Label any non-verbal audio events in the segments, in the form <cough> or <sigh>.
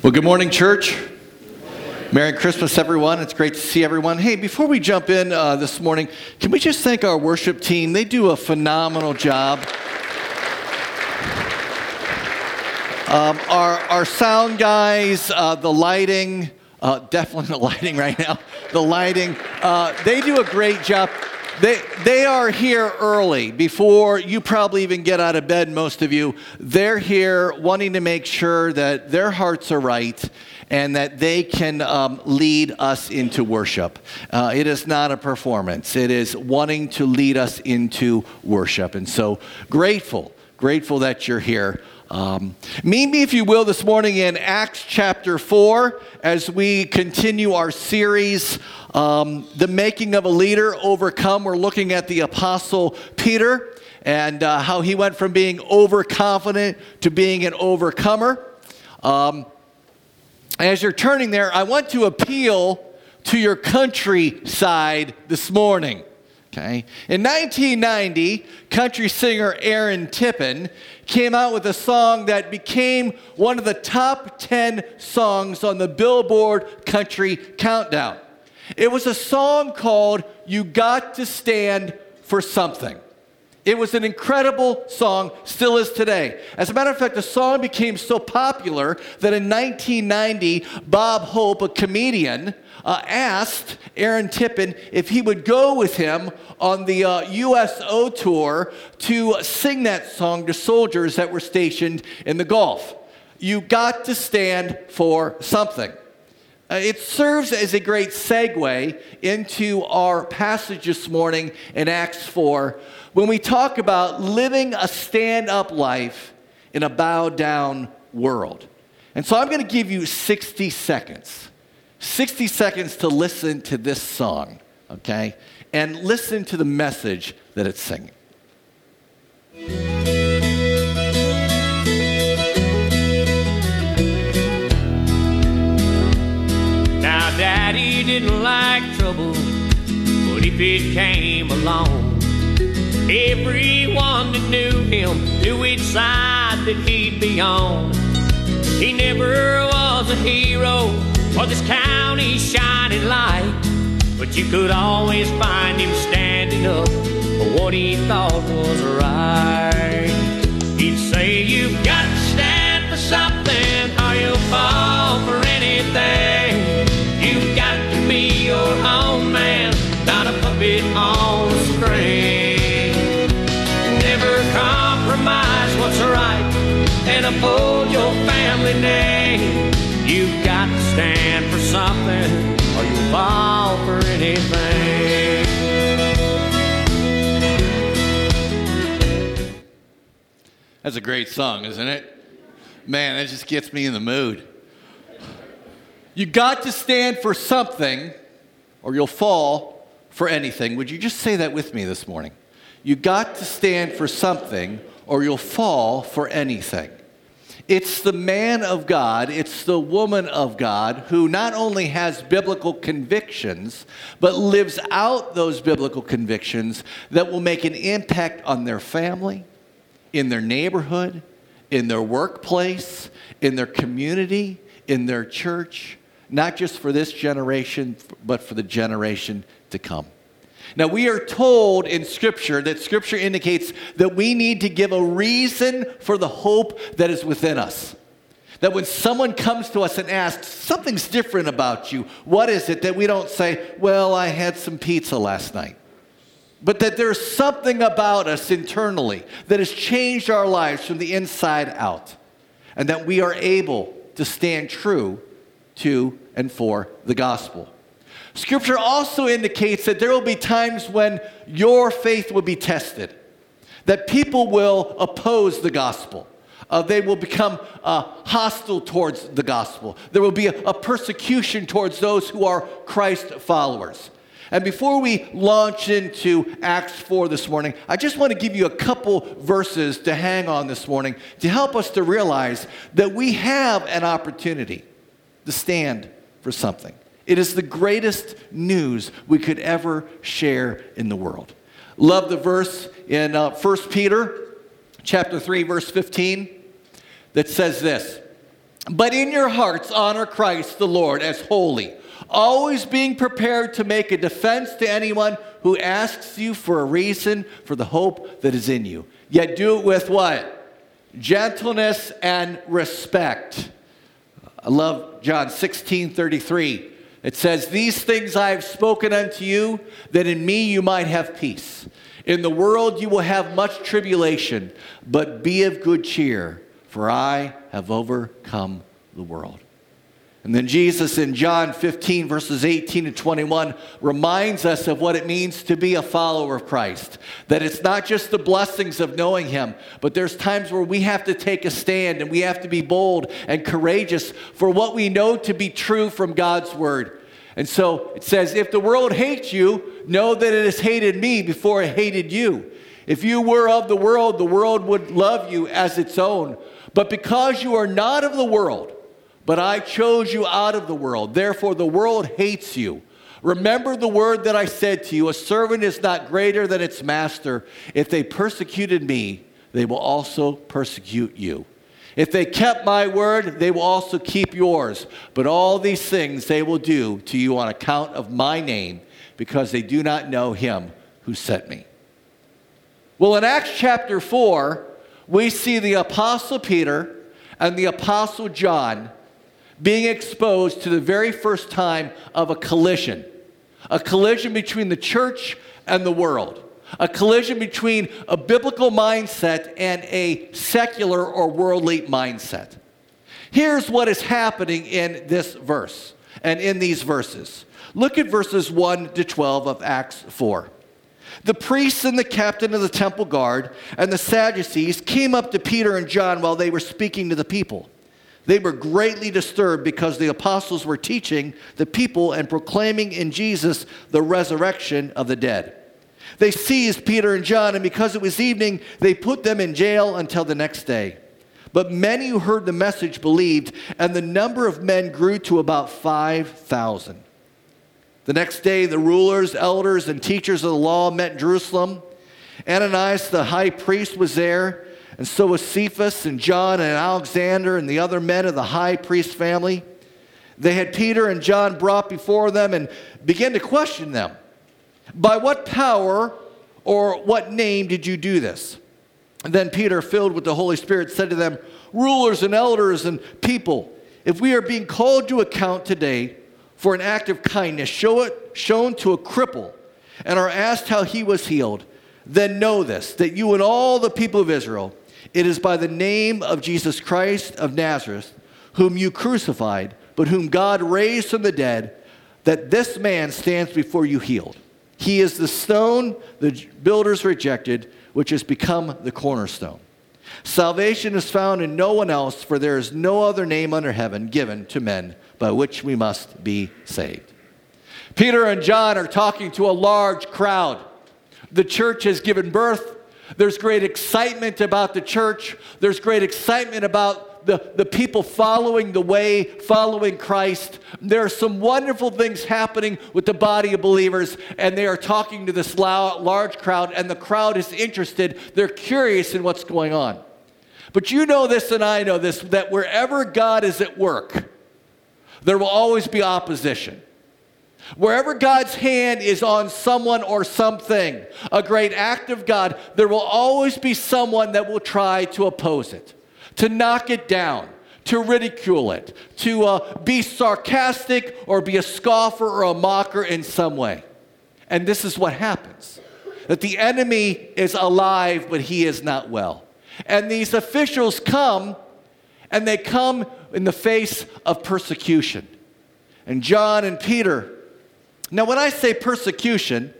Well, good morning, church. Merry Christmas, everyone. It's great to see everyone. Hey, before we jump in uh, this morning, can we just thank our worship team? They do a phenomenal job. Um, our, our sound guys, uh, the lighting, uh, definitely <laughs> the lighting right now, the lighting, uh, they do a great job. They, they are here early before you probably even get out of bed, most of you. They're here wanting to make sure that their hearts are right and that they can um, lead us into worship. Uh, it is not a performance, it is wanting to lead us into worship. And so grateful, grateful that you're here. Um, meet me, if you will, this morning in Acts chapter 4 as we continue our series, um, The Making of a Leader Overcome. We're looking at the Apostle Peter and uh, how he went from being overconfident to being an overcomer. Um, as you're turning there, I want to appeal to your countryside this morning. Okay. In 1990, country singer Aaron Tippin came out with a song that became one of the top 10 songs on the Billboard Country Countdown. It was a song called You Got to Stand for Something. It was an incredible song, still is today. As a matter of fact, the song became so popular that in 1990, Bob Hope, a comedian, uh, asked Aaron Tippin if he would go with him on the uh, USO tour to sing that song to soldiers that were stationed in the Gulf. You got to stand for something. Uh, it serves as a great segue into our passage this morning in Acts 4 when we talk about living a stand up life in a bow down world. And so I'm going to give you 60 seconds. 60 seconds to listen to this song, okay? And listen to the message that it's singing. Daddy didn't like trouble, but if it came along, everyone that knew him knew which side that he'd be on. He never was a hero or this county's shining light, but you could always find him standing up for what he thought was right. He'd say, You've got to stand for something, or you'll fall uphold your family name. You've got to stand for something or you'll fall for anything. That's a great song, isn't it? Man, that just gets me in the mood. You got to stand for something or you'll fall for anything. Would you just say that with me this morning? You got to stand for something or you'll fall for anything. It's the man of God, it's the woman of God who not only has biblical convictions, but lives out those biblical convictions that will make an impact on their family, in their neighborhood, in their workplace, in their community, in their church, not just for this generation, but for the generation to come. Now, we are told in Scripture that Scripture indicates that we need to give a reason for the hope that is within us. That when someone comes to us and asks, something's different about you, what is it? That we don't say, well, I had some pizza last night. But that there's something about us internally that has changed our lives from the inside out. And that we are able to stand true to and for the gospel. Scripture also indicates that there will be times when your faith will be tested, that people will oppose the gospel. Uh, they will become uh, hostile towards the gospel. There will be a, a persecution towards those who are Christ followers. And before we launch into Acts 4 this morning, I just want to give you a couple verses to hang on this morning to help us to realize that we have an opportunity to stand for something. It is the greatest news we could ever share in the world. Love the verse in uh, 1 Peter chapter 3 verse 15 that says this. But in your hearts, honor Christ the Lord as holy, always being prepared to make a defense to anyone who asks you for a reason for the hope that is in you. Yet do it with what? Gentleness and respect. I love John 16 33. It says, These things I have spoken unto you, that in me you might have peace. In the world you will have much tribulation, but be of good cheer, for I have overcome the world. And then Jesus in John 15, verses 18 to 21, reminds us of what it means to be a follower of Christ. That it's not just the blessings of knowing Him, but there's times where we have to take a stand and we have to be bold and courageous for what we know to be true from God's Word. And so it says, if the world hates you, know that it has hated me before it hated you. If you were of the world, the world would love you as its own. But because you are not of the world, but I chose you out of the world, therefore the world hates you. Remember the word that I said to you a servant is not greater than its master. If they persecuted me, they will also persecute you. If they kept my word, they will also keep yours. But all these things they will do to you on account of my name, because they do not know him who sent me. Well, in Acts chapter 4, we see the Apostle Peter and the Apostle John being exposed to the very first time of a collision a collision between the church and the world, a collision between a biblical mindset and a secular or worldly mindset. Here's what is happening in this verse and in these verses. Look at verses 1 to 12 of Acts 4. The priests and the captain of the temple guard and the Sadducees came up to Peter and John while they were speaking to the people. They were greatly disturbed because the apostles were teaching the people and proclaiming in Jesus the resurrection of the dead. They seized Peter and John, and because it was evening, they put them in jail until the next day. But many who heard the message believed, and the number of men grew to about 5,000. The next day, the rulers, elders, and teachers of the law met in Jerusalem. Ananias, the high priest, was there and so was Caiaphas and John and Alexander and the other men of the high priest family. They had Peter and John brought before them and began to question them. By what power or what name did you do this? And then Peter, filled with the Holy Spirit, said to them, Rulers and elders and people, if we are being called to account today for an act of kindness show it, shown to a cripple and are asked how he was healed, then know this, that you and all the people of Israel it is by the name of Jesus Christ of Nazareth, whom you crucified, but whom God raised from the dead, that this man stands before you healed. He is the stone the builders rejected, which has become the cornerstone. Salvation is found in no one else, for there is no other name under heaven given to men by which we must be saved. Peter and John are talking to a large crowd. The church has given birth there's great excitement about the church. There's great excitement about the, the people following the way, following Christ. There are some wonderful things happening with the body of believers, and they are talking to this large crowd, and the crowd is interested. They're curious in what's going on. But you know this, and I know this that wherever God is at work, there will always be opposition. Wherever God's hand is on someone or something, a great act of God, there will always be someone that will try to oppose it, to knock it down, to ridicule it, to uh, be sarcastic or be a scoffer or a mocker in some way. And this is what happens that the enemy is alive, but he is not well. And these officials come, and they come in the face of persecution. And John and Peter, now, when I say persecution,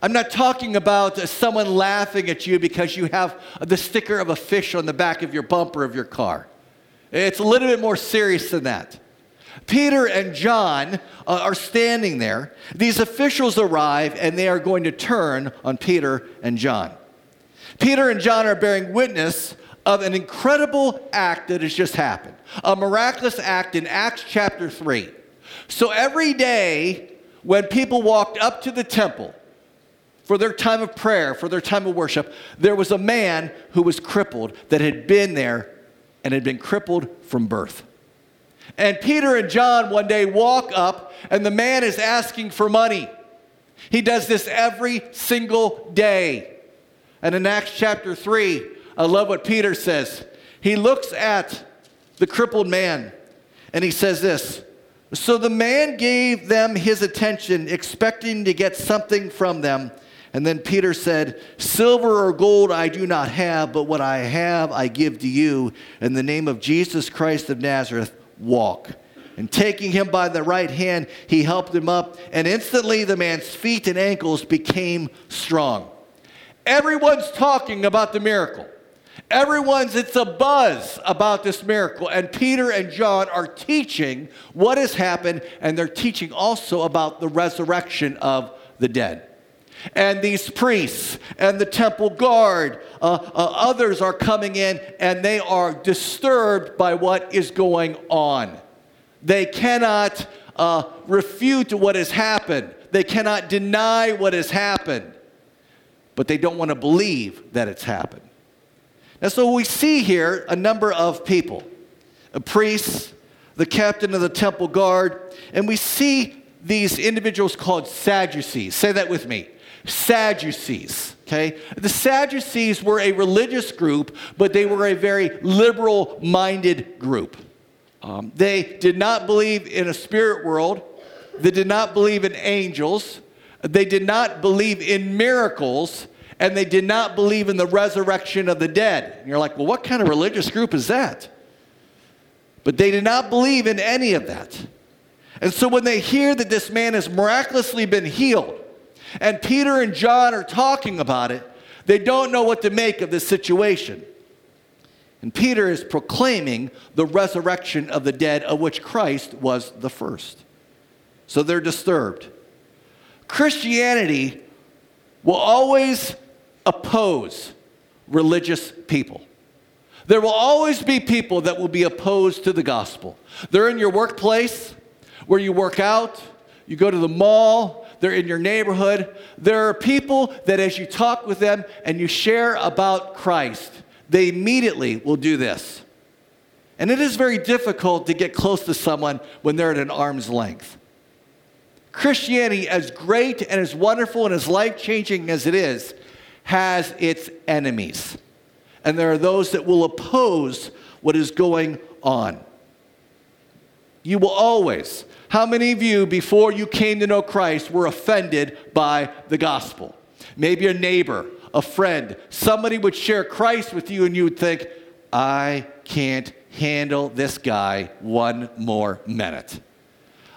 I'm not talking about someone laughing at you because you have the sticker of a fish on the back of your bumper of your car. It's a little bit more serious than that. Peter and John uh, are standing there. These officials arrive and they are going to turn on Peter and John. Peter and John are bearing witness of an incredible act that has just happened, a miraculous act in Acts chapter 3. So every day, when people walked up to the temple for their time of prayer, for their time of worship, there was a man who was crippled that had been there and had been crippled from birth. And Peter and John one day walk up, and the man is asking for money. He does this every single day. And in Acts chapter 3, I love what Peter says. He looks at the crippled man and he says this So the man gave them his attention, expecting to get something from them. And then Peter said, Silver or gold I do not have, but what I have I give to you. In the name of Jesus Christ of Nazareth, walk. And taking him by the right hand, he helped him up, and instantly the man's feet and ankles became strong. Everyone's talking about the miracle. Everyone's, it's a buzz about this miracle. And Peter and John are teaching what has happened, and they're teaching also about the resurrection of the dead. And these priests and the temple guard, uh, uh, others are coming in, and they are disturbed by what is going on. They cannot uh, refute what has happened. They cannot deny what has happened, but they don't want to believe that it's happened. And so we see here a number of people a priest, the captain of the temple guard, and we see these individuals called Sadducees. Say that with me. Sadducees. Okay? The Sadducees were a religious group, but they were a very liberal minded group. Um, they did not believe in a spirit world. They did not believe in angels. They did not believe in miracles. And they did not believe in the resurrection of the dead. And you're like, well, what kind of religious group is that? But they did not believe in any of that. And so when they hear that this man has miraculously been healed, and Peter and John are talking about it, they don't know what to make of this situation. And Peter is proclaiming the resurrection of the dead, of which Christ was the first. So they're disturbed. Christianity will always oppose religious people. There will always be people that will be opposed to the gospel. They're in your workplace, where you work out, you go to the mall, they're in your neighborhood. There are people that, as you talk with them and you share about Christ, they immediately will do this. And it is very difficult to get close to someone when they're at an arm's length. Christianity, as great and as wonderful and as life changing as it is, has its enemies. And there are those that will oppose what is going on. You will always, how many of you, before you came to know Christ, were offended by the gospel? Maybe a neighbor, a friend, somebody would share Christ with you, and you would think, I can't handle this guy one more minute.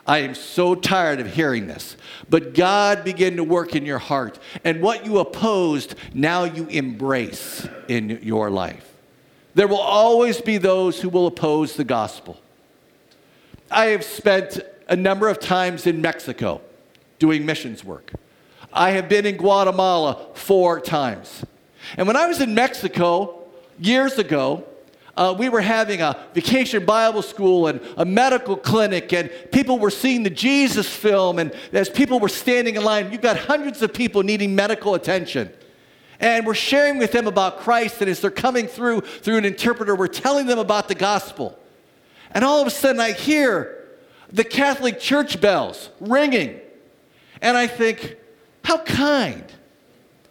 I am so tired of hearing this. But God began to work in your heart. And what you opposed, now you embrace in your life. There will always be those who will oppose the gospel. I have spent a number of times in Mexico doing missions work. I have been in Guatemala four times. And when I was in Mexico years ago, uh, we were having a vacation Bible school and a medical clinic, and people were seeing the Jesus film. And as people were standing in line, you've got hundreds of people needing medical attention. And we're sharing with them about Christ, and as they're coming through through an interpreter, we're telling them about the gospel. And all of a sudden, I hear the Catholic church bells ringing. And I think, how kind,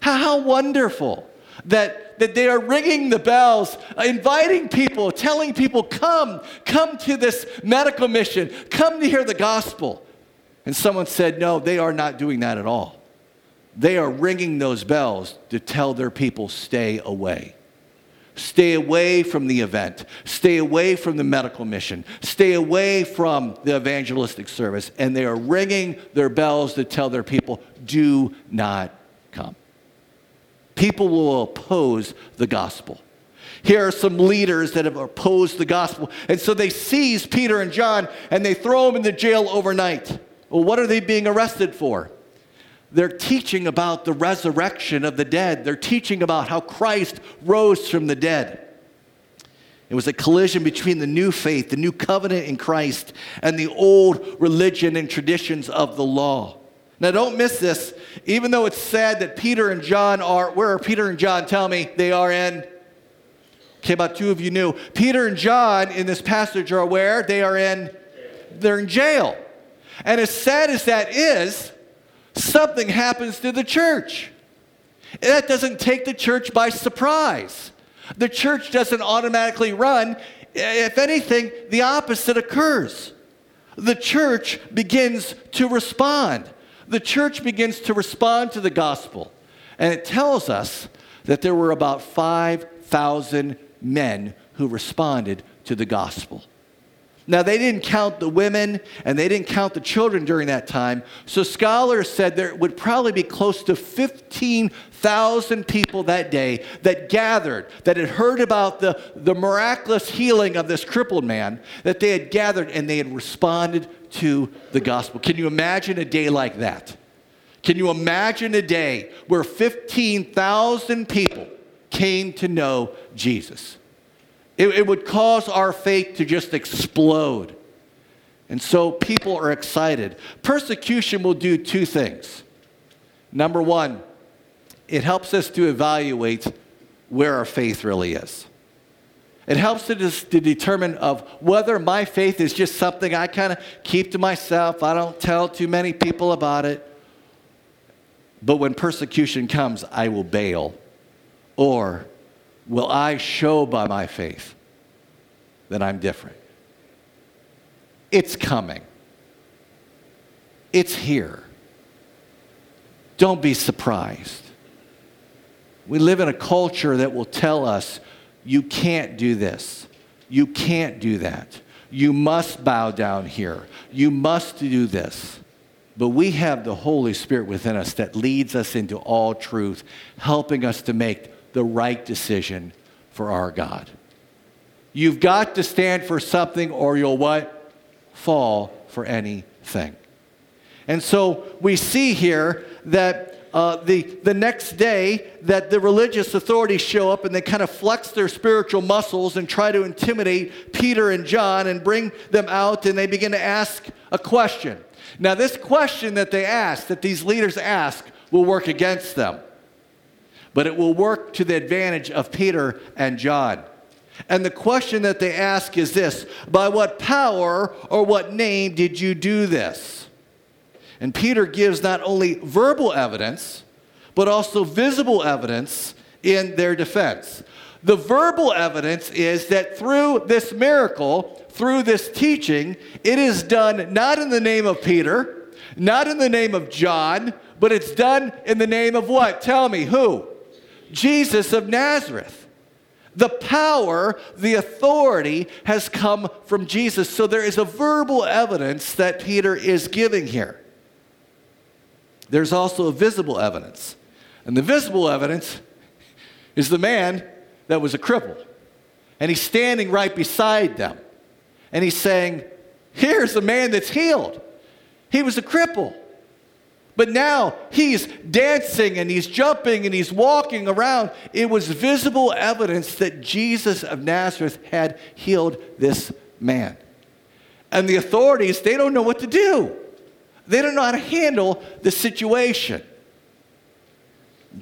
how, how wonderful that, that they are ringing the bells, inviting people, telling people, come, come to this medical mission, come to hear the gospel. And someone said, no, they are not doing that at all. They are ringing those bells to tell their people, stay away. Stay away from the event. Stay away from the medical mission. Stay away from the evangelistic service. And they are ringing their bells to tell their people, do not come people will oppose the gospel. Here are some leaders that have opposed the gospel. And so they seize Peter and John and they throw them in the jail overnight. Well, what are they being arrested for? They're teaching about the resurrection of the dead. They're teaching about how Christ rose from the dead. It was a collision between the new faith, the new covenant in Christ, and the old religion and traditions of the law. Now, don't miss this. Even though it's sad that Peter and John are, where are Peter and John? Tell me, they are in Okay, about two of you knew. Peter and John in this passage are where? They are in, they're in jail. And as sad as that is, something happens to the church. That doesn't take the church by surprise. The church doesn't automatically run. If anything, the opposite occurs. The church begins to respond. The church begins to respond to the gospel. And it tells us that there were about 5,000 men who responded to the gospel. Now, they didn't count the women and they didn't count the children during that time. So, scholars said there would probably be close to 15,000 people that day that gathered, that had heard about the, the miraculous healing of this crippled man, that they had gathered and they had responded to the gospel. Can you imagine a day like that? Can you imagine a day where 15,000 people came to know Jesus? It, it would cause our faith to just explode. And so people are excited. Persecution will do two things. Number one, it helps us to evaluate where our faith really is. It helps us to determine of whether my faith is just something I kind of keep to myself. I don't tell too many people about it. But when persecution comes, I will bail. Or will I show by my faith that I'm different? It's coming, it's here. Don't be surprised. We live in a culture that will tell us you can't do this, you can't do that, you must bow down here, you must do this. But we have the Holy Spirit within us that leads us into all truth, helping us to make the right decision for our God. You've got to stand for something or you'll what? Fall for anything. And so we see here that uh, the, the next day that the religious authorities show up and they kind of flex their spiritual muscles and try to intimidate Peter and John and bring them out and they begin to ask a question. Now, this question that they ask, that these leaders ask, will work against them but it will work to the advantage of Peter and John. And the question that they ask is this By what power or what name did you do this? And Peter gives not only verbal evidence, but also visible evidence in their defense. The verbal evidence is that through this miracle, through this teaching, it is done not in the name of Peter, not in the name of John, but it's done in the name of what? Tell me, who? Jesus of Nazareth. The power, the authority has come from Jesus. So there is a verbal evidence that Peter is giving here. There's also a visible evidence. And the visible evidence is the man that was a cripple. And he's standing right beside them. And he's saying, Here's a man that's healed. He was a cripple. But now he's dancing and he's jumping and he's walking around. It was visible evidence that Jesus of Nazareth had healed this man. And the authorities, they don't know what to do. They don't know how to handle the situation.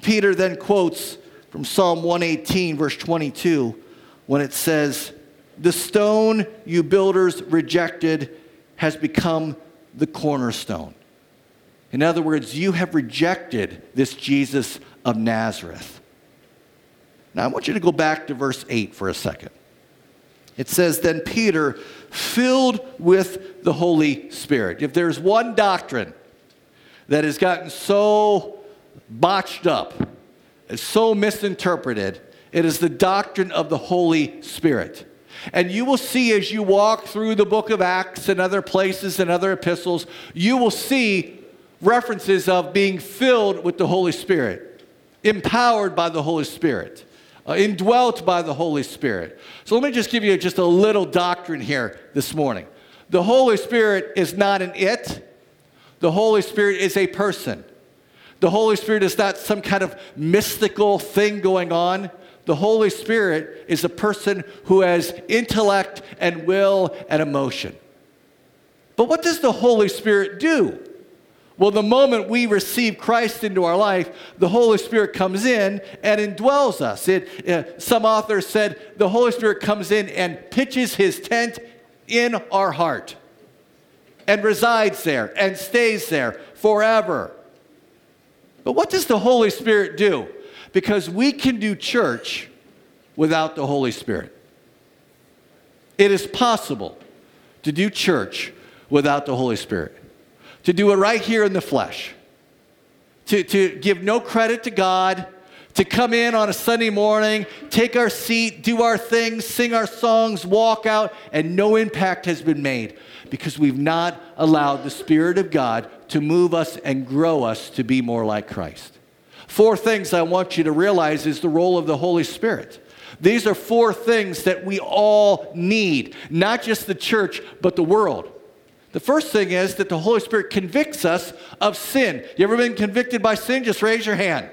Peter then quotes from Psalm 118, verse 22, when it says, The stone you builders rejected has become the cornerstone. In other words, you have rejected this Jesus of Nazareth. Now, I want you to go back to verse 8 for a second. It says, Then Peter, filled with the Holy Spirit. If there's one doctrine that has gotten so botched up, so misinterpreted, it is the doctrine of the Holy Spirit. And you will see as you walk through the book of Acts and other places and other epistles, you will see references of being filled with the Holy Spirit, empowered by the Holy Spirit, uh, indwelt by the Holy Spirit. So let me just give you just a little doctrine here this morning. The Holy Spirit is not an it, the Holy Spirit is a person. The Holy Spirit is not some kind of mystical thing going on. The Holy Spirit is a person who has intellect and will and emotion. But what does the Holy Spirit do? Well, the moment we receive Christ into our life, the Holy Spirit comes in and indwells us. It, uh, some authors said the Holy Spirit comes in and pitches his tent in our heart and resides there and stays there forever. But what does the Holy Spirit do? Because we can do church without the Holy Spirit. It is possible to do church without the Holy Spirit to do it right here in the flesh, to, to give no credit to God, to come in on a Sunday morning, take our seat, do our things, sing our songs, walk out, and no impact has been made because we've not allowed the Spirit of God to move us and grow us to be more like Christ. Four things I want you to realize is the role of the Holy Spirit. These are four things that we all need, not just the church, but the world. The first thing is that the Holy Spirit convicts us of sin. You ever been convicted by sin? Just raise your hand.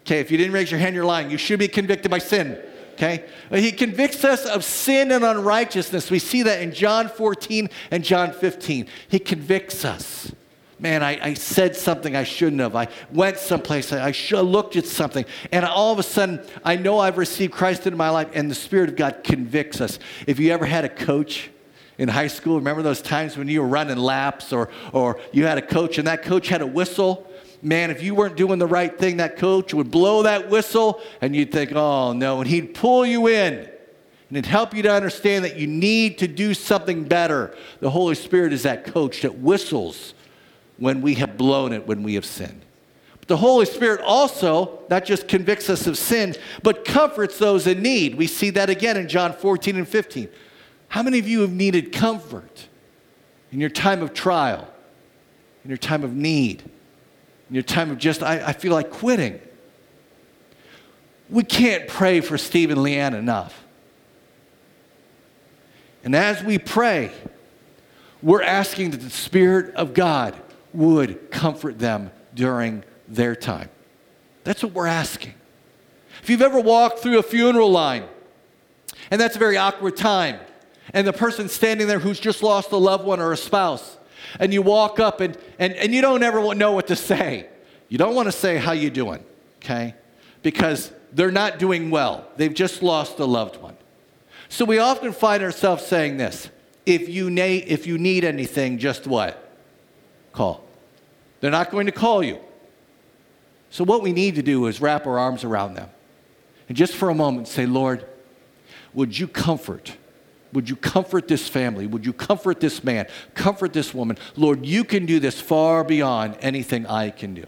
Okay, if you didn't raise your hand, you're lying. You should be convicted by sin. Okay? He convicts us of sin and unrighteousness. We see that in John 14 and John 15. He convicts us. Man, I, I said something I shouldn't have. I went someplace, I, I should, looked at something, and all of a sudden, I know I've received Christ into my life, and the Spirit of God convicts us. If you ever had a coach, in high school. Remember those times when you were running laps or, or you had a coach and that coach had a whistle? Man, if you weren't doing the right thing, that coach would blow that whistle and you'd think, oh no, and he'd pull you in and it'd help you to understand that you need to do something better. The Holy Spirit is that coach that whistles when we have blown it, when we have sinned. But the Holy Spirit also not just convicts us of sin, but comforts those in need. We see that again in John 14 and 15. How many of you have needed comfort in your time of trial, in your time of need, in your time of just, I, I feel like quitting? We can't pray for Steve and Leanne enough. And as we pray, we're asking that the Spirit of God would comfort them during their time. That's what we're asking. If you've ever walked through a funeral line, and that's a very awkward time, and the person standing there who's just lost a loved one or a spouse, and you walk up and, and, and you don't ever know what to say. You don't want to say, how you doing, okay? Because they're not doing well. They've just lost a loved one. So we often find ourselves saying this, if you, na- if you need anything, just what? Call. They're not going to call you. So what we need to do is wrap our arms around them. And just for a moment say, Lord, would you comfort would you comfort this family? Would you comfort this man? Comfort this woman? Lord, you can do this far beyond anything I can do.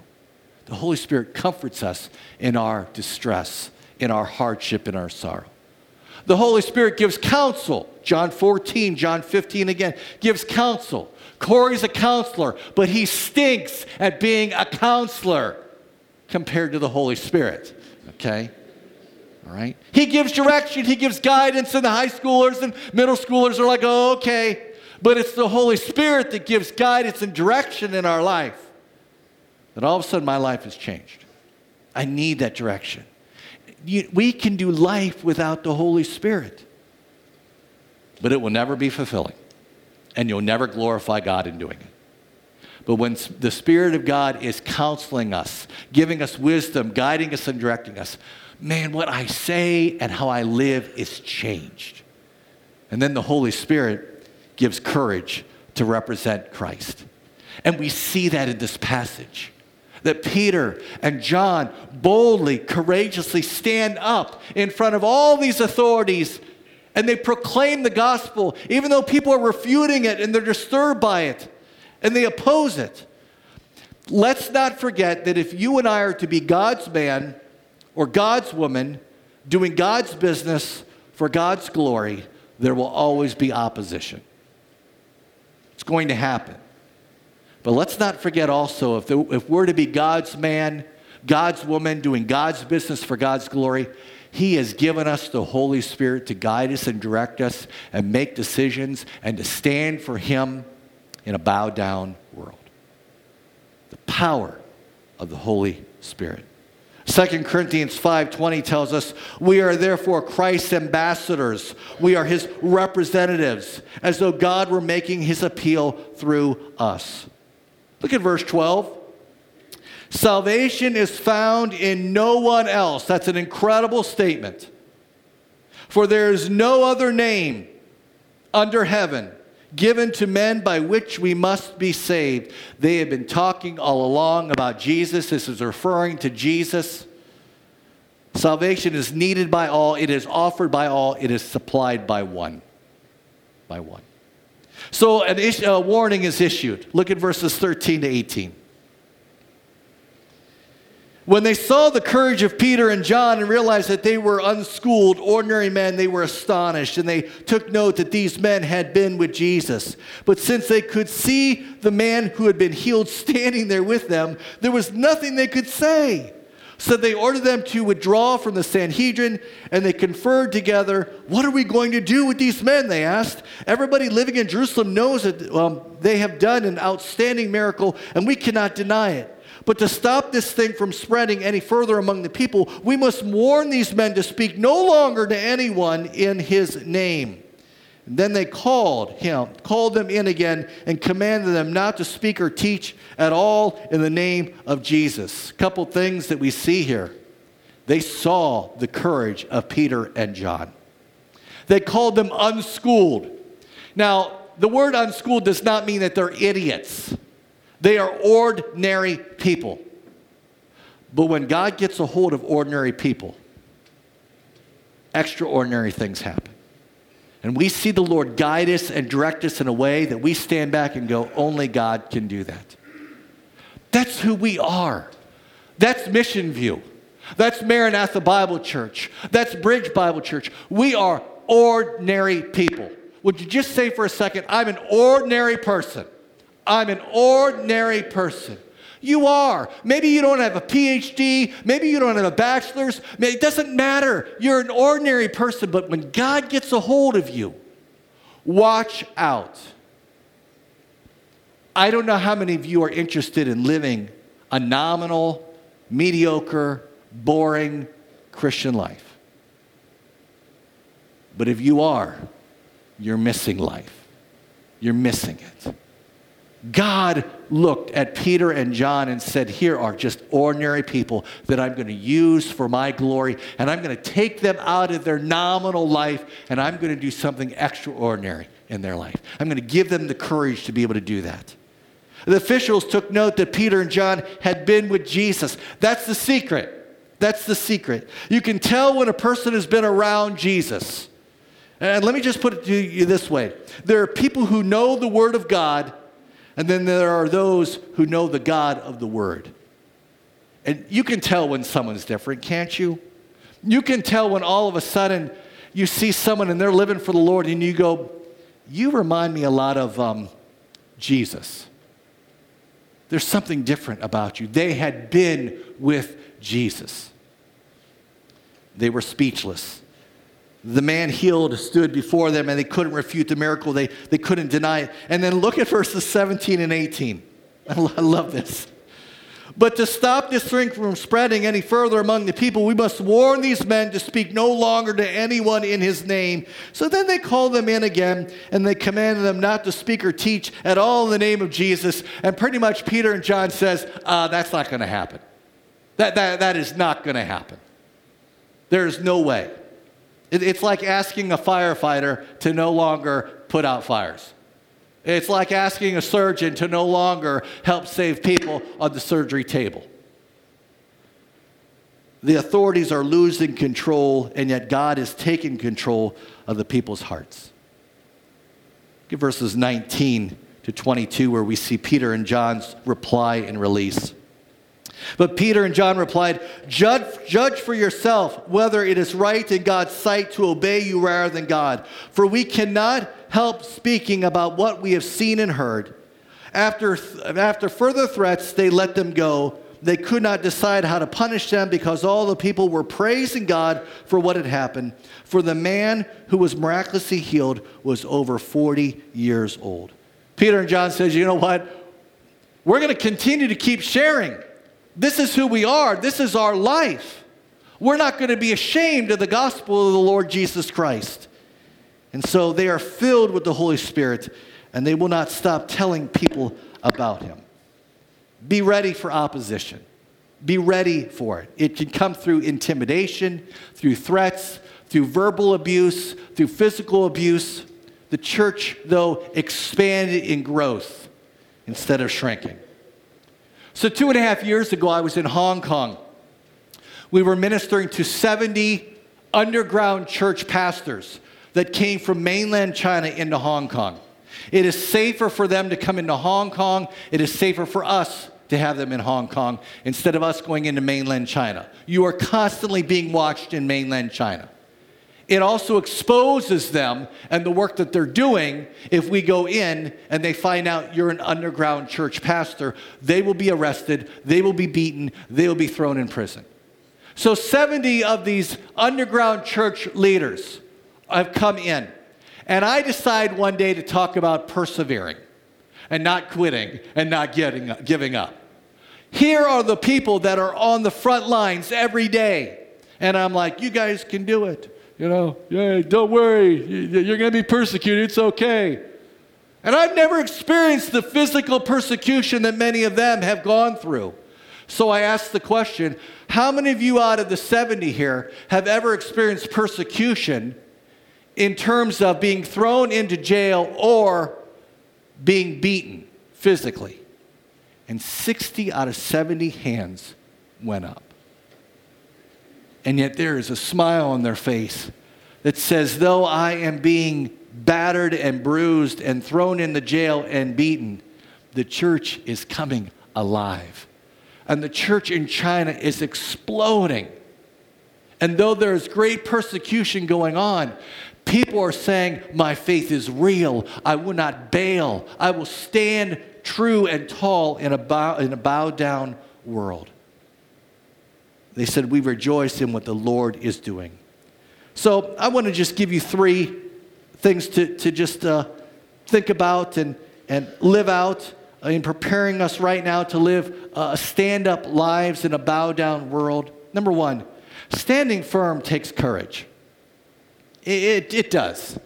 The Holy Spirit comforts us in our distress, in our hardship, in our sorrow. The Holy Spirit gives counsel. John 14, John 15 again, gives counsel. Corey's a counselor, but he stinks at being a counselor compared to the Holy Spirit. Okay? All right? He gives direction, he gives guidance, and the high schoolers and middle schoolers are like, oh, okay. But it's the Holy Spirit that gives guidance and direction in our life. That all of a sudden my life has changed. I need that direction. We can do life without the Holy Spirit, but it will never be fulfilling, and you'll never glorify God in doing it. But when the Spirit of God is counseling us, giving us wisdom, guiding us, and directing us, man, what I say and how I live is changed. And then the Holy Spirit gives courage to represent Christ. And we see that in this passage. That Peter and John boldly, courageously stand up in front of all these authorities and they proclaim the gospel, even though people are refuting it and they're disturbed by it and they oppose it. Let's not forget that if you and I are to be God's man or God's woman doing God's business for God's glory, there will always be opposition. It's going to happen. But let's not forget also if, the, if we're to be God's man, God's woman, doing God's business for God's glory, He has given us the Holy Spirit to guide us and direct us and make decisions and to stand for Him in a bow down world. The power of the Holy Spirit. 2 Corinthians 5:20 tells us, "We are therefore Christ's ambassadors. We are his representatives, as though God were making his appeal through us." Look at verse 12. Salvation is found in no one else. That's an incredible statement. For there is no other name under heaven given to men by which we must be saved. They have been talking all along about Jesus. This is referring to Jesus. Salvation is needed by all, it is offered by all, it is supplied by one. By one. So an is- a warning is issued. Look at verses 13 to 18. When they saw the courage of Peter and John and realized that they were unschooled, ordinary men, they were astonished and they took note that these men had been with Jesus. But since they could see the man who had been healed <laughs> standing there with them, there was nothing they could say. So they ordered them to withdraw from the Sanhedrin and they conferred together. What are we going to do with these men? They asked. Everybody living in Jerusalem knows that um, they have done an outstanding miracle and we cannot deny it. But to stop this thing from spreading any further among the people, we must warn these men to speak no longer to anyone in his name. And then they called him, called them in again, and commanded them not to speak or teach at all in the name of Jesus. A couple things that we see here. They saw the courage of Peter and John. They called them unschooled. Now, the word unschooled does not mean that they're idiots. They are ordinary people. But when God gets a hold of ordinary people, extraordinary things happen. And we see the Lord guide us and direct us in a way that we stand back and go, only God can do that. That's who we are. That's Mission View. That's Maranatha Bible Church. That's Bridge Bible Church. We are ordinary people. Would you just say for a second, I'm an ordinary person? I'm an ordinary person. You are. Maybe you don't have a PhD. Maybe you don't have a bachelor's. It doesn't matter. You're an ordinary person. But when God gets a hold of you, watch out. I don't know how many of you are interested in living a nominal, mediocre, boring Christian life. But if you are, you're missing life. You're missing it. God looked at Peter and John and said, Here are just ordinary people that I'm going to use for my glory, and I'm going to take them out of their nominal life, and I'm going to do something extraordinary in their life. I'm going to give them the courage to be able to do that. The officials took note that Peter and John had been with Jesus. That's the secret. That's the secret. You can tell when a person has been around Jesus. And let me just put it to you this way there are people who know the Word of God and then there are those who know the God of the Word. And you can tell when someone's different, can't you? You can tell when all of a sudden you see someone and they're living for the Lord and you go, You remind me a lot of um, Jesus. There's something different about you. They had been with Jesus, they were speechless the man healed stood before them and they couldn't refute the miracle. They, they couldn't deny it. And then look at verses 17 and 18. <laughs> I love this. But to stop this thing from spreading any further among the people, we must warn these men to speak no longer to anyone in his name. So then they called them in again and they commanded them not to speak or teach at all in the name of Jesus. And pretty much Peter and John says, uh, that's not going to happen. That, that, that is not going to happen. There is no way. It's like asking a firefighter to no longer put out fires. It's like asking a surgeon to no longer help save people on the surgery table. The authorities are losing control, and yet God is taking control of the people's hearts. Give verses 19 to 22, where we see Peter and John's reply and release. But Peter and John replied, judge, judge for yourself whether it is right in God's sight to obey you rather than God. For we cannot help speaking about what we have seen and heard. After, after further threats, they let them go. They could not decide how to punish them because all the people were praising God for what had happened. For the man who was miraculously healed was over 40 years old. Peter and John says, "You know what? We're going to continue to keep sharing this is who we are. This is our life. We're not going to be ashamed of the gospel of the Lord Jesus Christ. And so they are filled with the Holy Spirit and they will not stop telling people about him. be ready for opposition. Be ready for it. It can come through intimidation, through threats, through verbal abuse, through physical abuse. The church, though, expanded in growth instead of shrinking. So, two and a half years ago, I was in Hong Kong. We were ministering to 70 underground church pastors that came from mainland China into Hong Kong. It is safer for them to come into Hong Kong. It is safer for us to have them in Hong Kong instead of us going into mainland China. You are constantly being watched in mainland China. It also exposes them and the work that they're doing. If we go in and they find out you're an underground church pastor, they will be arrested, they will be beaten, they will be thrown in prison. So 70 of these underground church leaders have come in. And I decide one day to talk about persevering and not quitting and not getting, giving up. Here are the people that are on the front lines every day. And I'm like, you guys can do it. You know, yeah, don't worry. You're going to be persecuted. It's okay. And I've never experienced the physical persecution that many of them have gone through. So I asked the question how many of you out of the 70 here have ever experienced persecution in terms of being thrown into jail or being beaten physically? And 60 out of 70 hands went up. And yet there is a smile on their face that says, Though I am being battered and bruised and thrown in the jail and beaten, the church is coming alive and the church in China is exploding. And though there's great persecution going on, people are saying, My faith is real. I will not bail. I will stand true and tall in a bow, in a bow down world. They said, We rejoice in what the Lord is doing. So I want to just give you three things to, to just uh, think about and, and live out in preparing us right now to live uh, stand up lives in a bow down world? Number one, standing firm takes courage. It, it, it, does.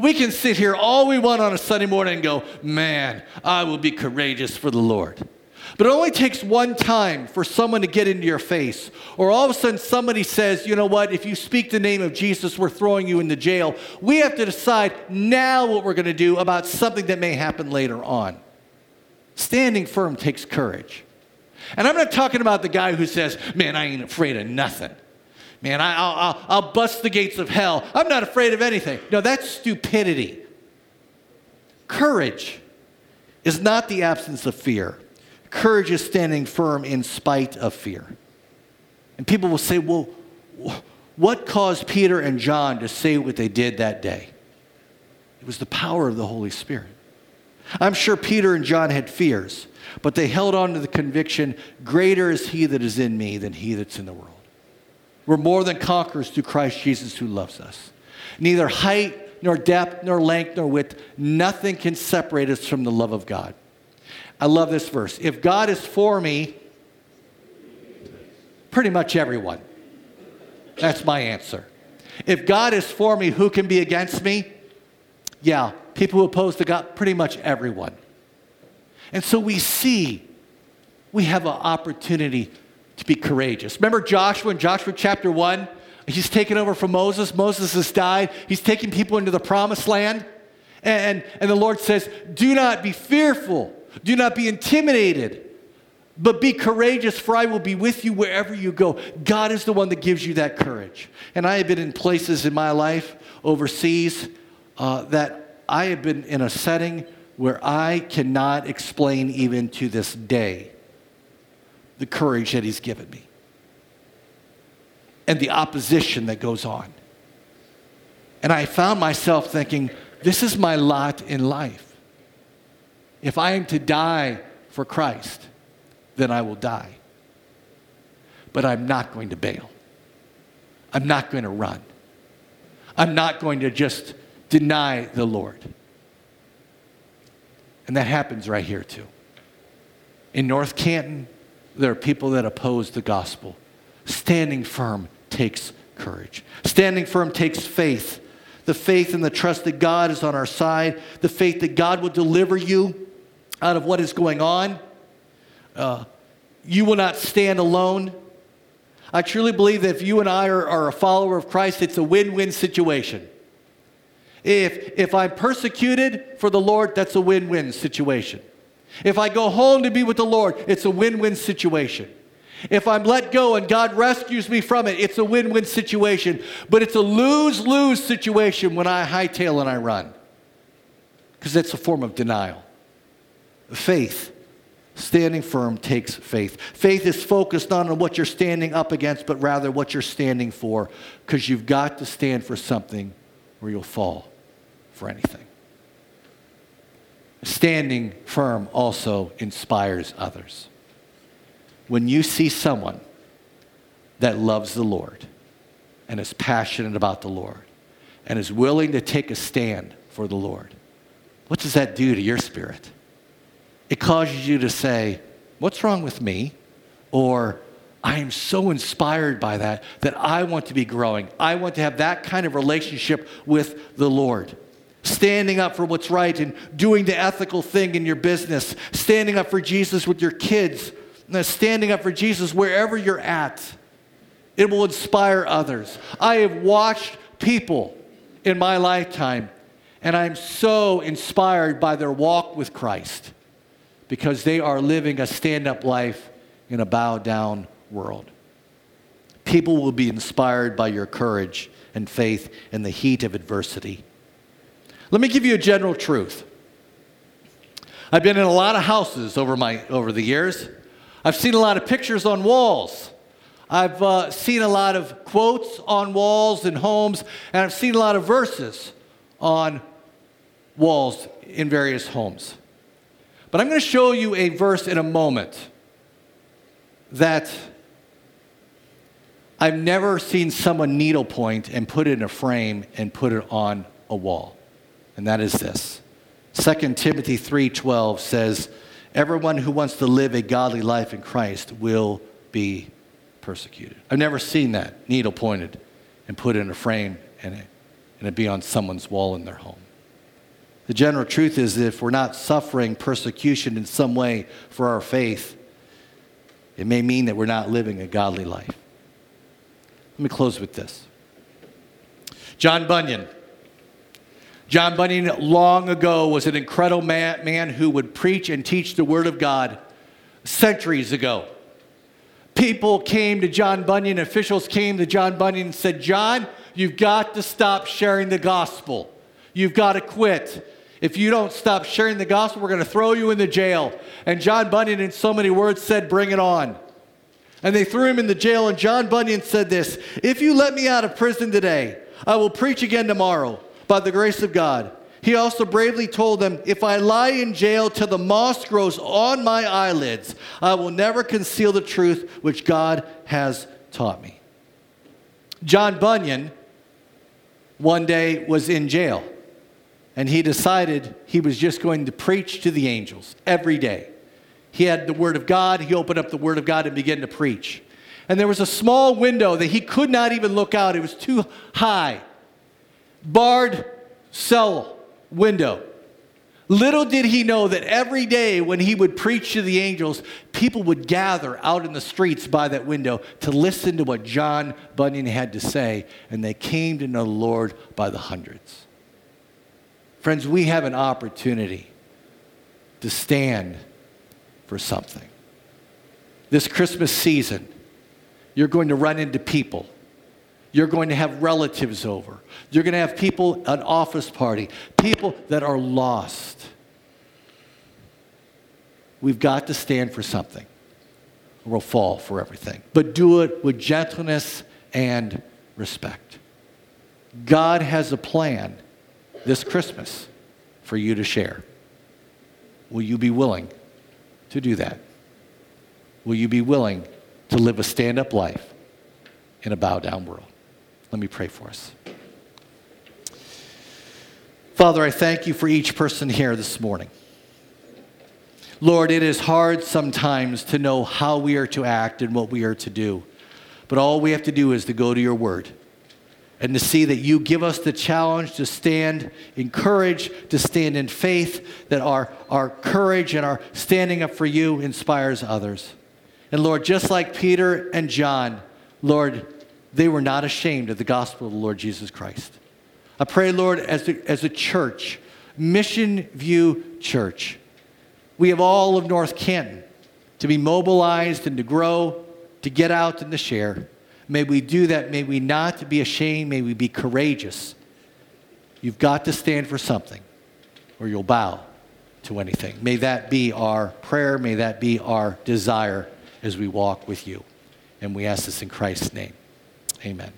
We can sit here all we want on a Sunday morning and go, man, I will be courageous for the Lord. But it only takes one time for someone to get into your face, or all of a sudden somebody says, you know what, if you speak the name of Jesus, we're throwing you into jail. We have to decide now what we're going to do about something that may happen later on. Standing firm takes courage. And I'm not talking about the guy who says, Man, I ain't afraid of nothing. Man, I, will I'll, I'll bust the gates of hell. I'm not afraid of anything. No, that's stupidity. Courage is not the absence of fear, courage is standing firm in spite of fear. And people will say, Well, what caused Peter and John to say what they did that day? It was the power of the Holy Spirit. I'm sure Peter and John had fears, but they held on to the conviction greater is he that is in me than he that's in the world. We're more than conquerors through Christ Jesus who loves us. Neither height, nor depth, nor length, nor width, nothing can separate us from the love of God. I love this verse. If God is for me, pretty much everyone. That's my answer. If God is for me, who can be against me? Yeah, people who oppose to God, pretty much everyone. And so we see we have an opportunity to be courageous. Remember Joshua in Joshua chapter 1? He's taken over from Moses. Moses has died. He's taking people into the promised land. And, and the Lord says, Do not be fearful. Do not be intimidated, but be courageous, for I will be with you wherever you go. God is the one that gives you that courage. And I have been in places in my life overseas uh, that I have been in a setting where I cannot explain even to this day the courage that He's given me and the opposition that goes on. And I found myself thinking, this is my lot in life. If I am to die for Christ, then I will die. But I'm not going to bail. I'm not going to run. I'm not going to just deny the Lord. And that happens right here, too. In North Canton, there are people that oppose the gospel. Standing firm takes courage, standing firm takes faith. The faith and the trust that God is on our side, the faith that God will deliver you out of what is going on. uh, you will not stand alone. I truly believe that if you and I are, are a follower of Christ, it's a win win situation. If, if I'm persecuted for the Lord, that's a win win situation. If I go home to be with the Lord, it's a win win situation. If I'm let go and God rescues me from it, it's a win win situation. But it's a lose lose situation when I hightail and I run. Because that's a form of denial. Faith, standing firm, takes faith. Faith is focused not on what you're standing up against, but rather what you're standing for. Because you've got to stand for something or you'll fall for anything. Standing firm also inspires others. When you see someone that loves the Lord and is passionate about the Lord and is willing to take a stand for the Lord, what does that do to your spirit? It causes you to say, What's wrong with me? Or, I am so inspired by that that I want to be growing. I want to have that kind of relationship with the Lord standing up for what's right and doing the ethical thing in your business, standing up for Jesus with your kids, standing up for Jesus wherever you're at. It will inspire others. I have watched people in my lifetime, and I'm so inspired by their walk with Christ because they are living a stand up life in a bow down world. People will be inspired by your courage and faith in the heat of adversity. Let me give you a general truth. I've been in a lot of houses over, my, over the years. I've seen a lot of pictures on walls. I've uh, seen a lot of quotes on walls in homes, and I've seen a lot of verses on walls in various homes. But I'm going to show you a verse in a moment that I've never seen someone needlepoint and put it in a frame and put it on a wall. And that is this. 2 timothy 3.12 says everyone who wants to live a godly life in christ will be persecuted. I've never seen that needle pointed and put in a frame and it, and it be on someone's wall in their home the general truth is that if we're not suffering persecution in some way for our faith it may mean that we're not living a godly life let me close with this john bunyan John Bunyan, long ago, was an incredible man, man, who would preach and teach the Word of God centuries ago. People came to John Bunyan, officials came to John Bunyan and said, John, you've got to stop sharing the gospel. You've got to quit. If you don't stop sharing the gospel, we're going to throw you in the jail. And John Bunyan, in so many words, said, Bring it on. And they threw him in the jail. And John Bunyan said this If you let me out of prison today, I will preach again tomorrow by the grace of God. He also bravely told them, If I lie in jail till the moss grows on my eyelids, I will never conceal the truth which God has taught me. John Bunyan one day was in jail, and he decided he was just going to preach to the angels every day. He had the Word of God, he opened up the Word of God and began to preach. And there was a small window that he could not even look out, it was too high barred cell window. Little did he know that every day when he would preach to the angels, people would gather out in the streets by that window to listen to what John Bunyan had to say, and they came to know the Lord by the hundreds. Friends, we have an opportunity to stand for something. This Christmas season, you're going to run into people you're going to have relatives over. You're going to have people, an office party, people that are lost. We've got to stand for something or we'll fall for everything. But do it with gentleness and respect. God has a plan this Christmas for you to share. Will you be willing to do that? Will you be willing to live a stand up life in a bow down world? Let me pray for us. Father, I thank you for each person here this morning. Lord, it is hard sometimes to know how we are to act and what we are to do. But all we have to do is to go to your word and to see that you give us the challenge to stand in courage, to stand in faith, that our, our courage and our standing up for you inspires others. And Lord, just like Peter and John, Lord, they were not ashamed of the gospel of the Lord Jesus Christ. I pray, Lord, as a, as a church, Mission View Church, we have all of North Canton to be mobilized and to grow, to get out and to share. May we do that. May we not be ashamed. May we be courageous. You've got to stand for something or you'll bow to anything. May that be our prayer. May that be our desire as we walk with you. And we ask this in Christ's name. Amen.